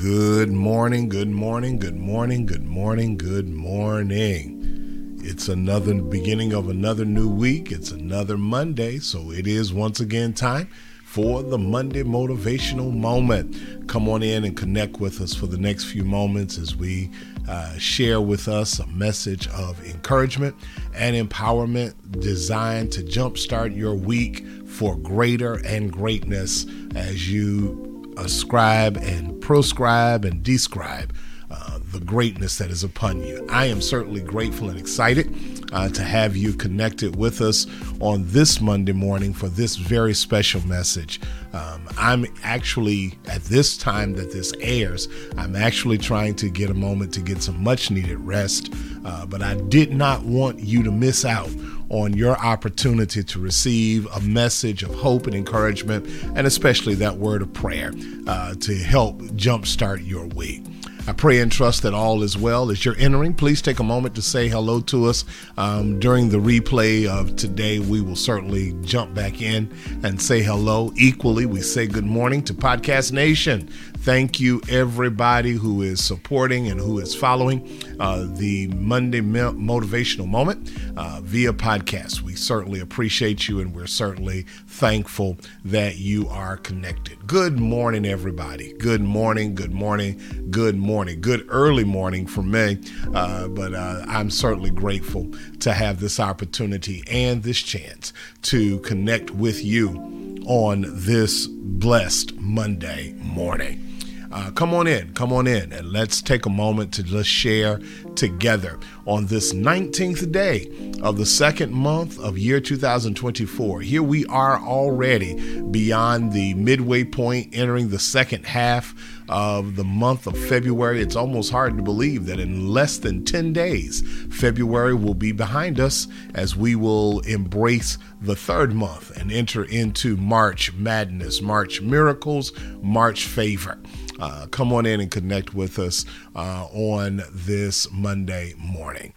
Good morning, good morning, good morning, good morning, good morning. It's another beginning of another new week. It's another Monday, so it is once again time for the Monday motivational moment. Come on in and connect with us for the next few moments as we uh, share with us a message of encouragement and empowerment designed to jumpstart your week for greater and greatness as you ascribe and proscribe and describe uh, the greatness that is upon you. I am certainly grateful and excited uh, to have you connected with us on this Monday morning for this very special message. Um, I'm actually, at this time that this airs, I'm actually trying to get a moment to get some much needed rest, uh, but I did not want you to miss out on your opportunity to receive a message of hope and encouragement, and especially that word of prayer uh, to help jumpstart your week. I pray and trust that all is well. As you're entering, please take a moment to say hello to us. Um, during the replay of today, we will certainly jump back in and say hello. Equally, we say good morning to Podcast Nation. Thank you, everybody who is supporting and who is following uh, the Monday Motivational Moment uh, via podcast. We certainly appreciate you and we're certainly thankful that you are connected. Good morning, everybody. Good morning, good morning, good morning. Good early morning for me, uh, but uh, I'm certainly grateful to have this opportunity and this chance to connect with you on this blessed Monday morning. Uh, come on in, come on in, and let's take a moment to just share together on this 19th day of the second month of year 2024. Here we are already beyond the midway point, entering the second half of the month of February. It's almost hard to believe that in less than 10 days, February will be behind us as we will embrace the third month and enter into March madness, March miracles, March favor uh, come on in and connect with us uh, on this Monday morning.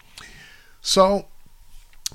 So,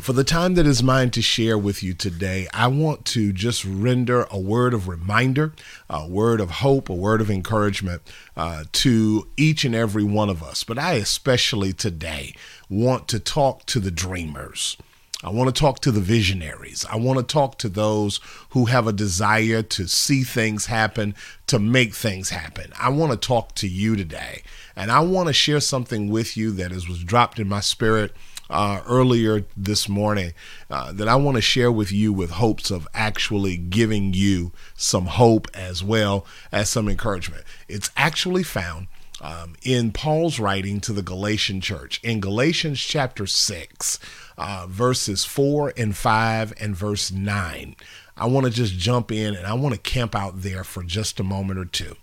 for the time that is mine to share with you today, I want to just render a word of reminder, a word of hope, a word of encouragement uh, to each and every one of us. But I especially today want to talk to the dreamers. I want to talk to the visionaries. I want to talk to those who have a desire to see things happen, to make things happen. I want to talk to you today. And I want to share something with you that is, was dropped in my spirit uh, earlier this morning uh, that I want to share with you with hopes of actually giving you some hope as well as some encouragement. It's actually found um, in Paul's writing to the Galatian church in Galatians chapter 6 uh, verses 4 and 5 and verse 9. I want to just jump in and I want to camp out there for just a moment or two.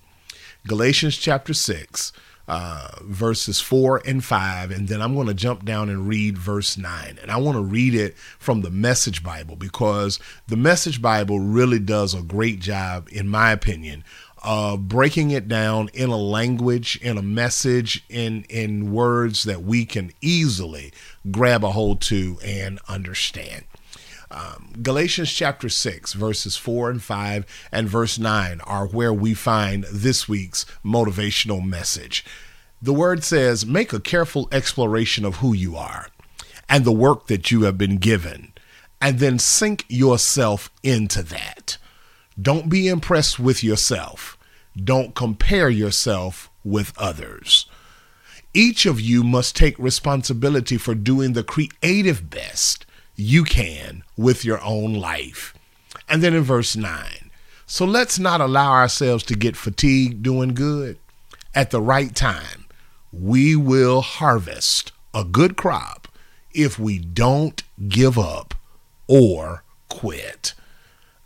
Galatians chapter 6, uh, verses 4 and 5, and then I'm going to jump down and read verse 9. And I want to read it from the Message Bible because the Message Bible really does a great job, in my opinion, uh, breaking it down in a language, in a message, in in words that we can easily grab a hold to and understand. Um, Galatians chapter 6, verses 4 and 5, and verse 9 are where we find this week's motivational message. The word says, Make a careful exploration of who you are and the work that you have been given, and then sink yourself into that. Don't be impressed with yourself. Don't compare yourself with others. Each of you must take responsibility for doing the creative best you can with your own life. And then in verse 9, so let's not allow ourselves to get fatigued doing good. At the right time, we will harvest a good crop if we don't give up or quit.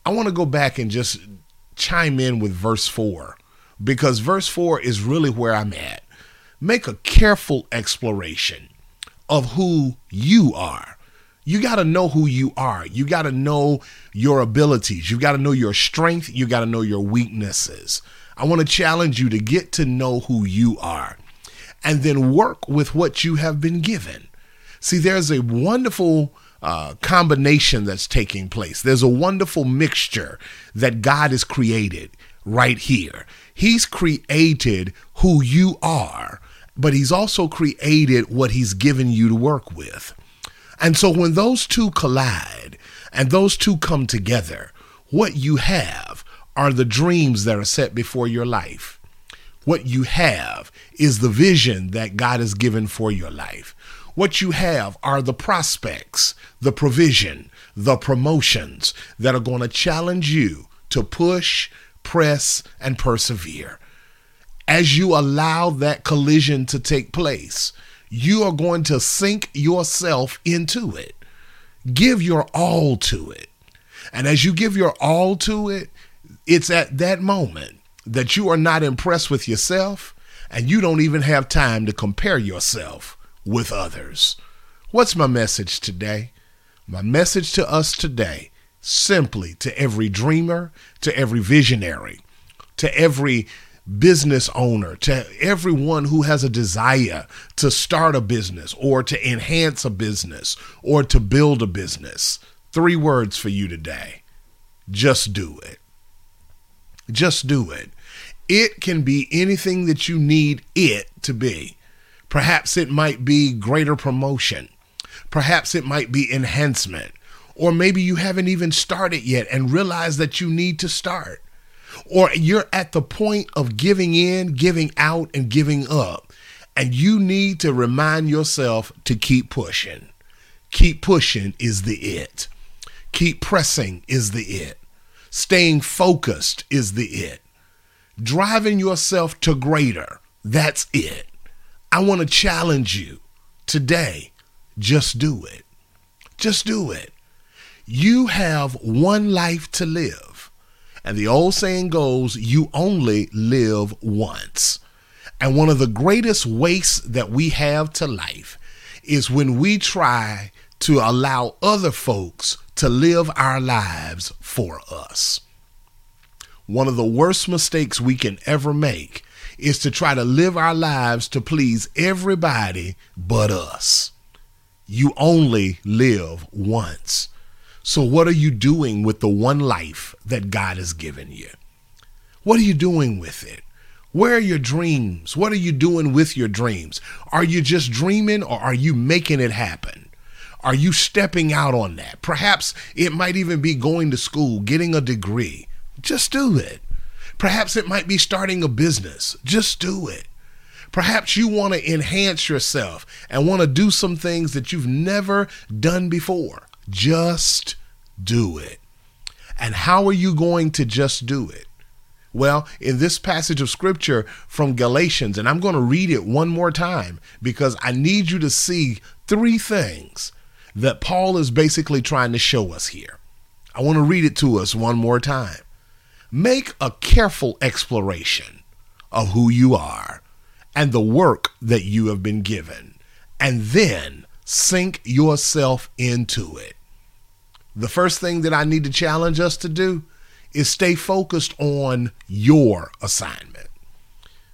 I want to go back and just chime in with verse 4 because verse 4 is really where I'm at. Make a careful exploration of who you are. You got to know who you are. You got to know your abilities. You got to know your strength. You got to know your weaknesses. I want to challenge you to get to know who you are and then work with what you have been given. See, there's a wonderful uh, combination that's taking place. There's a wonderful mixture that God has created right here. He's created who you are, but he's also created what he's given you to work with. And so when those two collide and those two come together, what you have are the dreams that are set before your life. What you have is the vision that God has given for your life. What you have are the prospects, the provision, the promotions that are going to challenge you to push, press, and persevere. As you allow that collision to take place, you are going to sink yourself into it. Give your all to it. And as you give your all to it, it's at that moment that you are not impressed with yourself and you don't even have time to compare yourself with others. What's my message today? My message to us today, simply to every dreamer, to every visionary, to every business owner, to everyone who has a desire to start a business or to enhance a business or to build a business. Three words for you today just do it. Just do it. It can be anything that you need it to be. Perhaps it might be greater promotion. Perhaps it might be enhancement. Or maybe you haven't even started yet and realize that you need to start. Or you're at the point of giving in, giving out, and giving up. And you need to remind yourself to keep pushing. Keep pushing is the it. Keep pressing is the it. Staying focused is the it. Driving yourself to greater, that's it. I want to challenge you today. Just do it. Just do it. You have one life to live. And the old saying goes, you only live once. And one of the greatest wastes that we have to life is when we try to allow other folks to live our lives for us. One of the worst mistakes we can ever make is to try to live our lives to please everybody but us. You only live once. So, what are you doing with the one life that God has given you? What are you doing with it? Where are your dreams? What are you doing with your dreams? Are you just dreaming or are you making it happen? Are you stepping out on that? Perhaps it might even be going to school, getting a degree. Just do it. Perhaps it might be starting a business. Just do it. Perhaps you want to enhance yourself and want to do some things that you've never done before. Just do it. And how are you going to just do it? Well, in this passage of scripture from Galatians, and I'm going to read it one more time because I need you to see three things that Paul is basically trying to show us here. I want to read it to us one more time. Make a careful exploration of who you are and the work that you have been given, and then sink yourself into it. The first thing that I need to challenge us to do is stay focused on your assignment.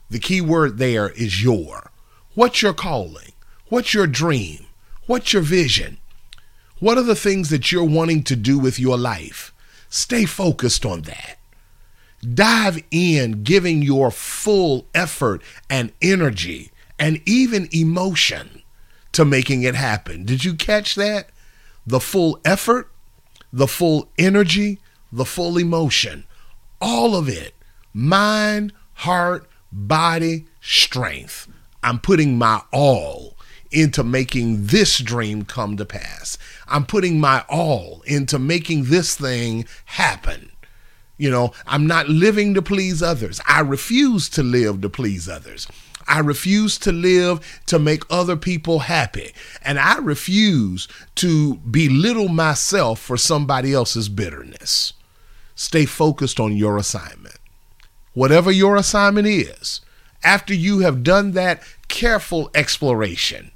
The key word there is your. What's your calling? What's your dream? What's your vision? What are the things that you're wanting to do with your life? Stay focused on that. Dive in, giving your full effort and energy and even emotion to making it happen. Did you catch that? The full effort, the full energy, the full emotion, all of it mind, heart, body, strength. I'm putting my all into making this dream come to pass. I'm putting my all into making this thing happen. You know, I'm not living to please others. I refuse to live to please others. I refuse to live to make other people happy. And I refuse to belittle myself for somebody else's bitterness. Stay focused on your assignment. Whatever your assignment is, after you have done that careful exploration,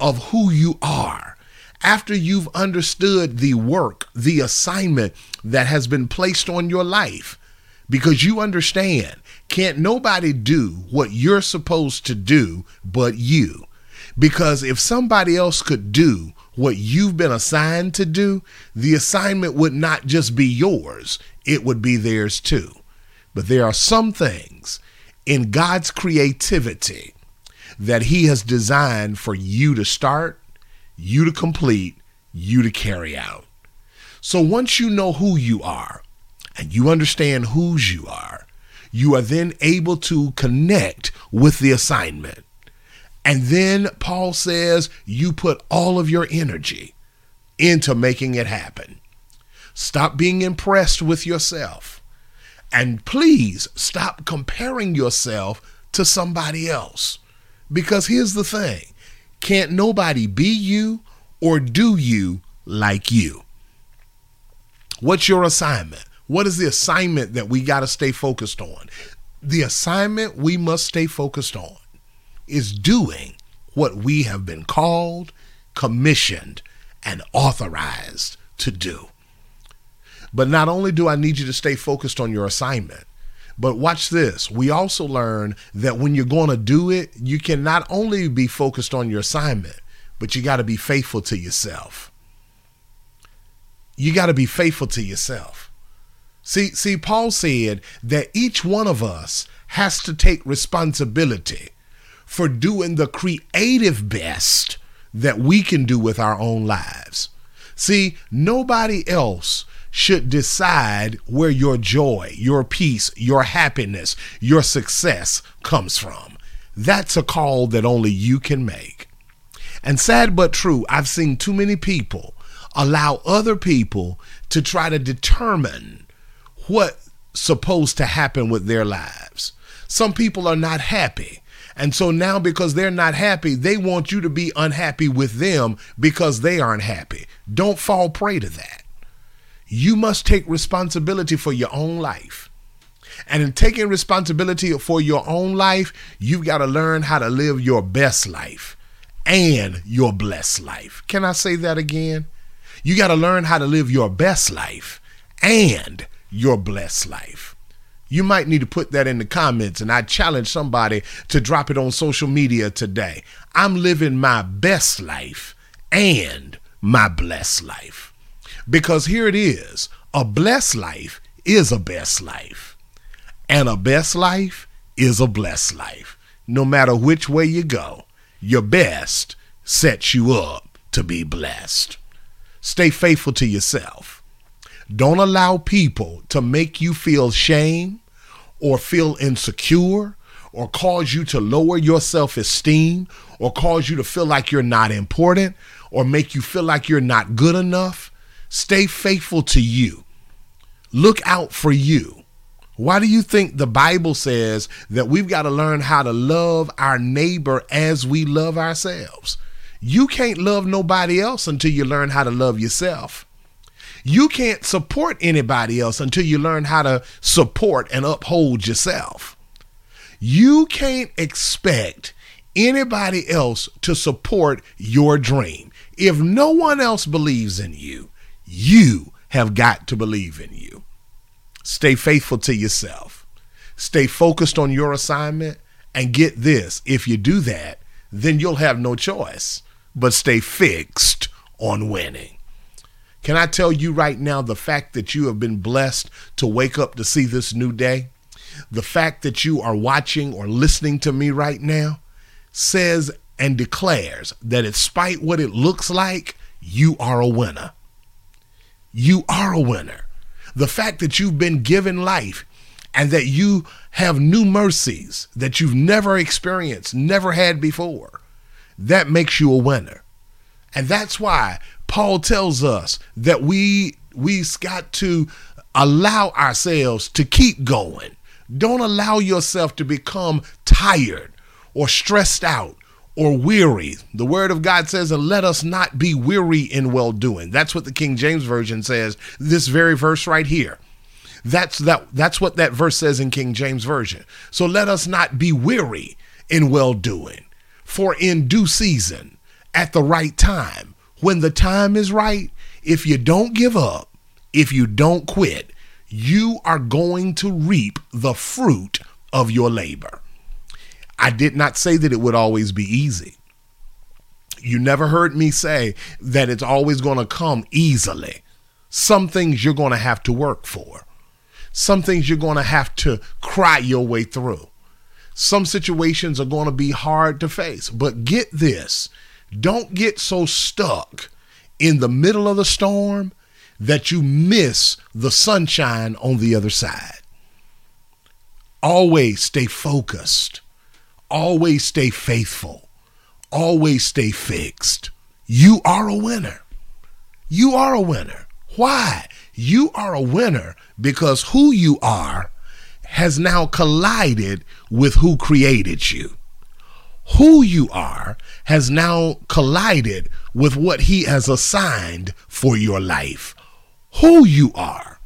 of who you are after you've understood the work, the assignment that has been placed on your life, because you understand can't nobody do what you're supposed to do but you. Because if somebody else could do what you've been assigned to do, the assignment would not just be yours, it would be theirs too. But there are some things in God's creativity that He has designed for you to start, you to complete, you to carry out. So once you know who you are and you understand whose you are, you are then able to connect with the assignment. And then Paul says you put all of your energy into making it happen. Stop being impressed with yourself. And please stop comparing yourself to somebody else. Because here's the thing can't nobody be you or do you like you. What's your assignment? What is the assignment that we got to stay focused on? The assignment we must stay focused on is doing what we have been called, commissioned, and authorized to do. But not only do I need you to stay focused on your assignment, but watch this. We also learn that when you're going to do it, you can not only be focused on your assignment, but you got to be faithful to yourself. You got to be faithful to yourself. See, see, Paul said that each one of us has to take responsibility for doing the creative best that we can do with our own lives. See, nobody else should decide where your joy, your peace, your happiness, your success comes from. That's a call that only you can make. And sad but true, I've seen too many people allow other people to try to determine what's supposed to happen with their lives. Some people are not happy. And so now, because they're not happy, they want you to be unhappy with them because they aren't happy. Don't fall prey to that. You must take responsibility for your own life. And in taking responsibility for your own life, you've got to learn how to live your best life and your blessed life. Can I say that again? You got to learn how to live your best life and your blessed life. You might need to put that in the comments, and I challenge somebody to drop it on social media today. I'm living my best life and my blessed life. Because here it is a blessed life is a best life, and a best life is a blessed life. No matter which way you go, your best sets you up to be blessed. Stay faithful to yourself. Don't allow people to make you feel shame or feel insecure or cause you to lower your self esteem or cause you to feel like you're not important or make you feel like you're not good enough. Stay faithful to you. Look out for you. Why do you think the Bible says that we've got to learn how to love our neighbor as we love ourselves? You can't love nobody else until you learn how to love yourself. You can't support anybody else until you learn how to support and uphold yourself. You can't expect anybody else to support your dream. If no one else believes in you, you have got to believe in you. Stay faithful to yourself. Stay focused on your assignment. And get this if you do that, then you'll have no choice but stay fixed on winning. Can I tell you right now the fact that you have been blessed to wake up to see this new day? The fact that you are watching or listening to me right now says and declares that, despite what it looks like, you are a winner. You are a winner. The fact that you've been given life and that you have new mercies that you've never experienced, never had before, that makes you a winner. And that's why Paul tells us that we we've got to allow ourselves to keep going. Don't allow yourself to become tired or stressed out or weary. The word of God says, and let us not be weary in well doing. That's what the King James Version says, this very verse right here. That's that that's what that verse says in King James Version. So let us not be weary in well doing, for in due season, at the right time, when the time is right, if you don't give up, if you don't quit, you are going to reap the fruit of your labor. I did not say that it would always be easy. You never heard me say that it's always going to come easily. Some things you're going to have to work for. Some things you're going to have to cry your way through. Some situations are going to be hard to face. But get this don't get so stuck in the middle of the storm that you miss the sunshine on the other side. Always stay focused. Always stay faithful. Always stay fixed. You are a winner. You are a winner. Why? You are a winner because who you are has now collided with who created you. Who you are has now collided with what he has assigned for your life. Who you are.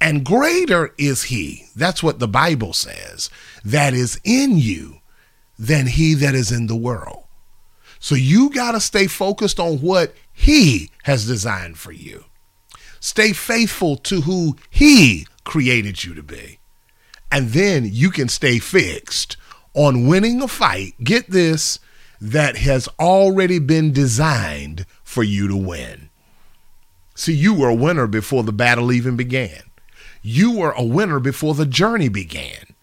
And greater is he, that's what the Bible says, that is in you than he that is in the world. So you got to stay focused on what He has designed for you. Stay faithful to who He created you to be. And then you can stay fixed on winning a fight, get this, that has already been designed for you to win. See, you were a winner before the battle even began. You were a winner before the journey began.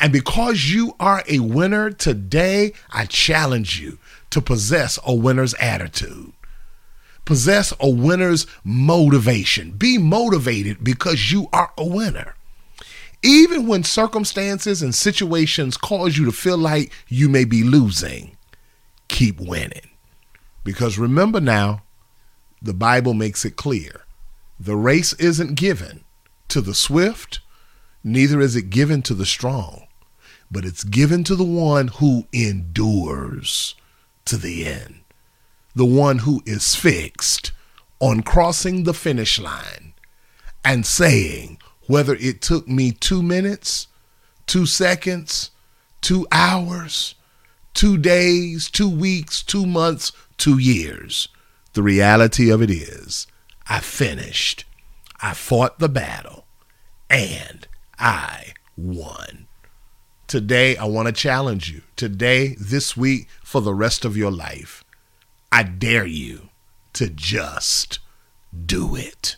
And because you are a winner today, I challenge you to possess a winner's attitude. Possess a winner's motivation. Be motivated because you are a winner. Even when circumstances and situations cause you to feel like you may be losing, keep winning. Because remember now, the Bible makes it clear the race isn't given to the swift, neither is it given to the strong, but it's given to the one who endures to the end, the one who is fixed on crossing the finish line and saying, whether it took me two minutes, two seconds, two hours, two days, two weeks, two months, two years, the reality of it is, I finished. I fought the battle and I won. Today, I want to challenge you. Today, this week, for the rest of your life, I dare you to just do it.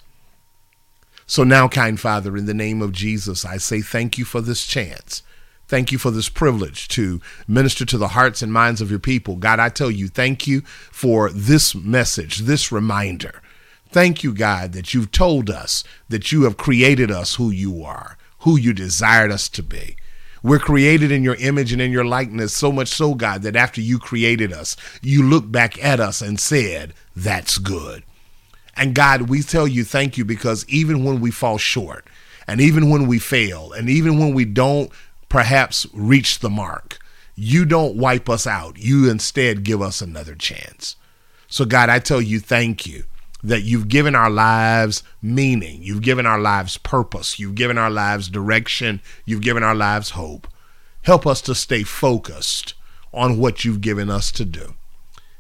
So now, kind Father, in the name of Jesus, I say thank you for this chance. Thank you for this privilege to minister to the hearts and minds of your people. God, I tell you, thank you for this message, this reminder. Thank you, God, that you've told us that you have created us who you are, who you desired us to be. We're created in your image and in your likeness, so much so, God, that after you created us, you looked back at us and said, That's good. And God, we tell you thank you because even when we fall short, and even when we fail, and even when we don't perhaps reach the mark, you don't wipe us out. You instead give us another chance. So, God, I tell you thank you that you've given our lives meaning, you've given our lives purpose, you've given our lives direction, you've given our lives hope. Help us to stay focused on what you've given us to do.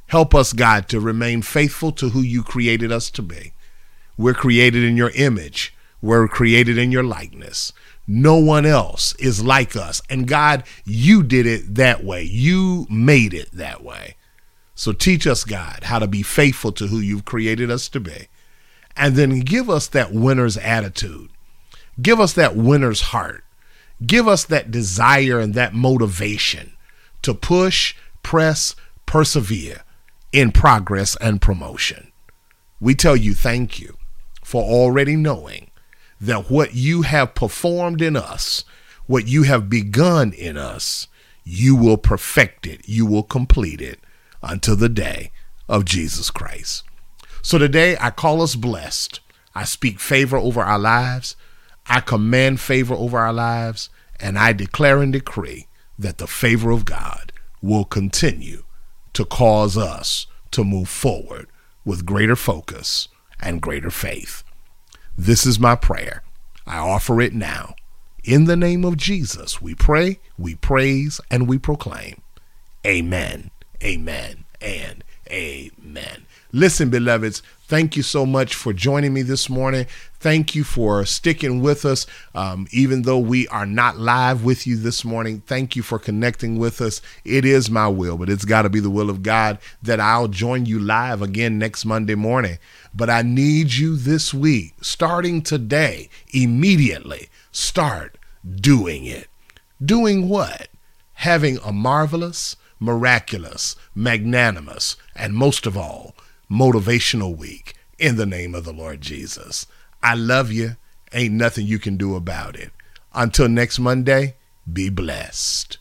Help us, God, to remain faithful to who you created us to be. We're created in your image, we're created in your likeness. No one else is like us. And God, you did it that way. You made it that way. So teach us, God, how to be faithful to who you've created us to be. And then give us that winner's attitude. Give us that winner's heart. Give us that desire and that motivation to push, press, persevere in progress and promotion. We tell you thank you for already knowing that what you have performed in us, what you have begun in us, you will perfect it, you will complete it until the day of Jesus Christ. So today I call us blessed. I speak favor over our lives. I command favor over our lives. And I declare and decree that the favor of God will continue to cause us to move forward with greater focus and greater faith. This is my prayer. I offer it now. In the name of Jesus, we pray, we praise, and we proclaim. Amen amen, and amen. Listen, beloveds, thank you so much for joining me this morning. Thank you for sticking with us, um, even though we are not live with you this morning. Thank you for connecting with us. It is my will, but it's got to be the will of God that I'll join you live again next Monday morning. But I need you this week, starting today, immediately, start doing it. Doing what? Having a marvelous, miraculous, magnanimous, and most of all, motivational week in the name of the Lord Jesus. I love you. Ain't nothing you can do about it. Until next Monday, be blessed.